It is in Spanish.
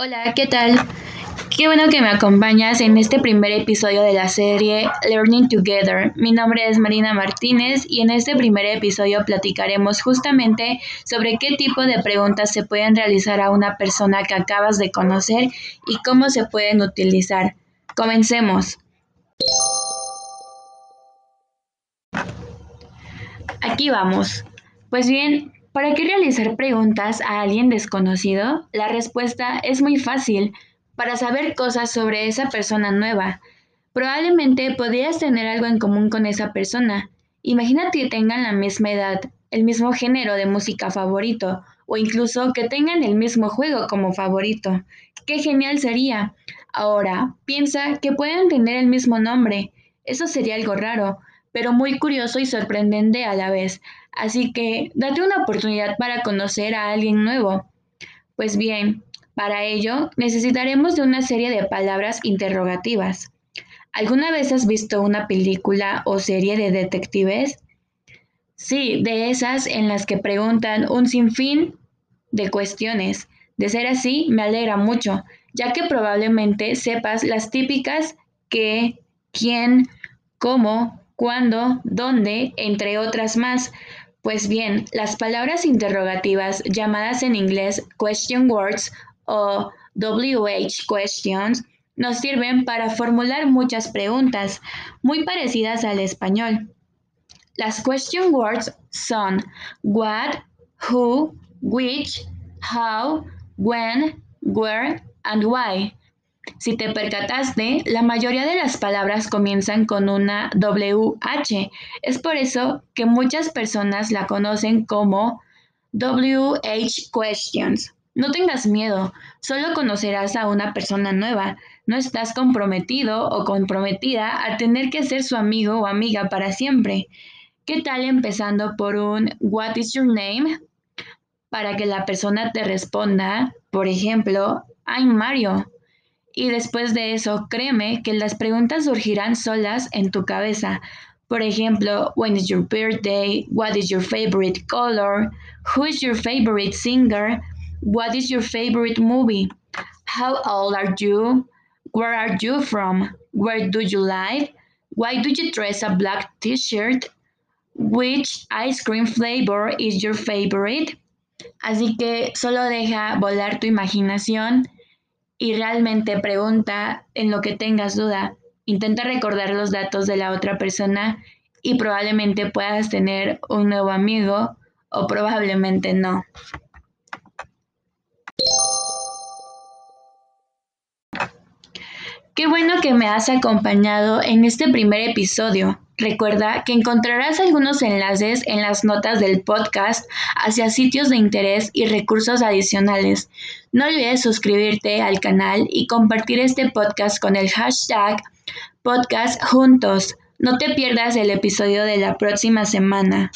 Hola, ¿qué tal? Qué bueno que me acompañas en este primer episodio de la serie Learning Together. Mi nombre es Marina Martínez y en este primer episodio platicaremos justamente sobre qué tipo de preguntas se pueden realizar a una persona que acabas de conocer y cómo se pueden utilizar. Comencemos. Aquí vamos. Pues bien, ¿Para qué realizar preguntas a alguien desconocido? La respuesta es muy fácil, para saber cosas sobre esa persona nueva. Probablemente podrías tener algo en común con esa persona. Imagínate que tengan la misma edad, el mismo género de música favorito, o incluso que tengan el mismo juego como favorito. ¡Qué genial sería! Ahora, piensa que pueden tener el mismo nombre. Eso sería algo raro, pero muy curioso y sorprendente a la vez. Así que date una oportunidad para conocer a alguien nuevo. Pues bien, para ello necesitaremos de una serie de palabras interrogativas. ¿Alguna vez has visto una película o serie de detectives? Sí, de esas en las que preguntan un sinfín de cuestiones. De ser así, me alegra mucho, ya que probablemente sepas las típicas qué, quién, cómo, cuándo, dónde, entre otras más. Pues bien, las palabras interrogativas llamadas en inglés question words o WH questions nos sirven para formular muchas preguntas muy parecidas al español. Las question words son what, who, which, how, when, where and why. Si te percataste, la mayoría de las palabras comienzan con una WH. Es por eso que muchas personas la conocen como WH Questions. No tengas miedo, solo conocerás a una persona nueva. No estás comprometido o comprometida a tener que ser su amigo o amiga para siempre. ¿Qué tal empezando por un What is your name? Para que la persona te responda, por ejemplo, I'm Mario. Y después de eso, créeme que las preguntas surgirán solas en tu cabeza. Por ejemplo, when is your birthday? What is your favorite color? Who is your favorite singer? What is your favorite movie? How old are you? Where are you from? Where do you live? Why do you dress a black t-shirt? Which ice cream flavor is your favorite? Así que solo deja volar tu imaginación y realmente pregunta en lo que tengas duda. Intenta recordar los datos de la otra persona y probablemente puedas tener un nuevo amigo o probablemente no. Qué bueno que me has acompañado en este primer episodio. Recuerda que encontrarás algunos enlaces en las notas del podcast hacia sitios de interés y recursos adicionales. No olvides suscribirte al canal y compartir este podcast con el hashtag podcast juntos. No te pierdas el episodio de la próxima semana.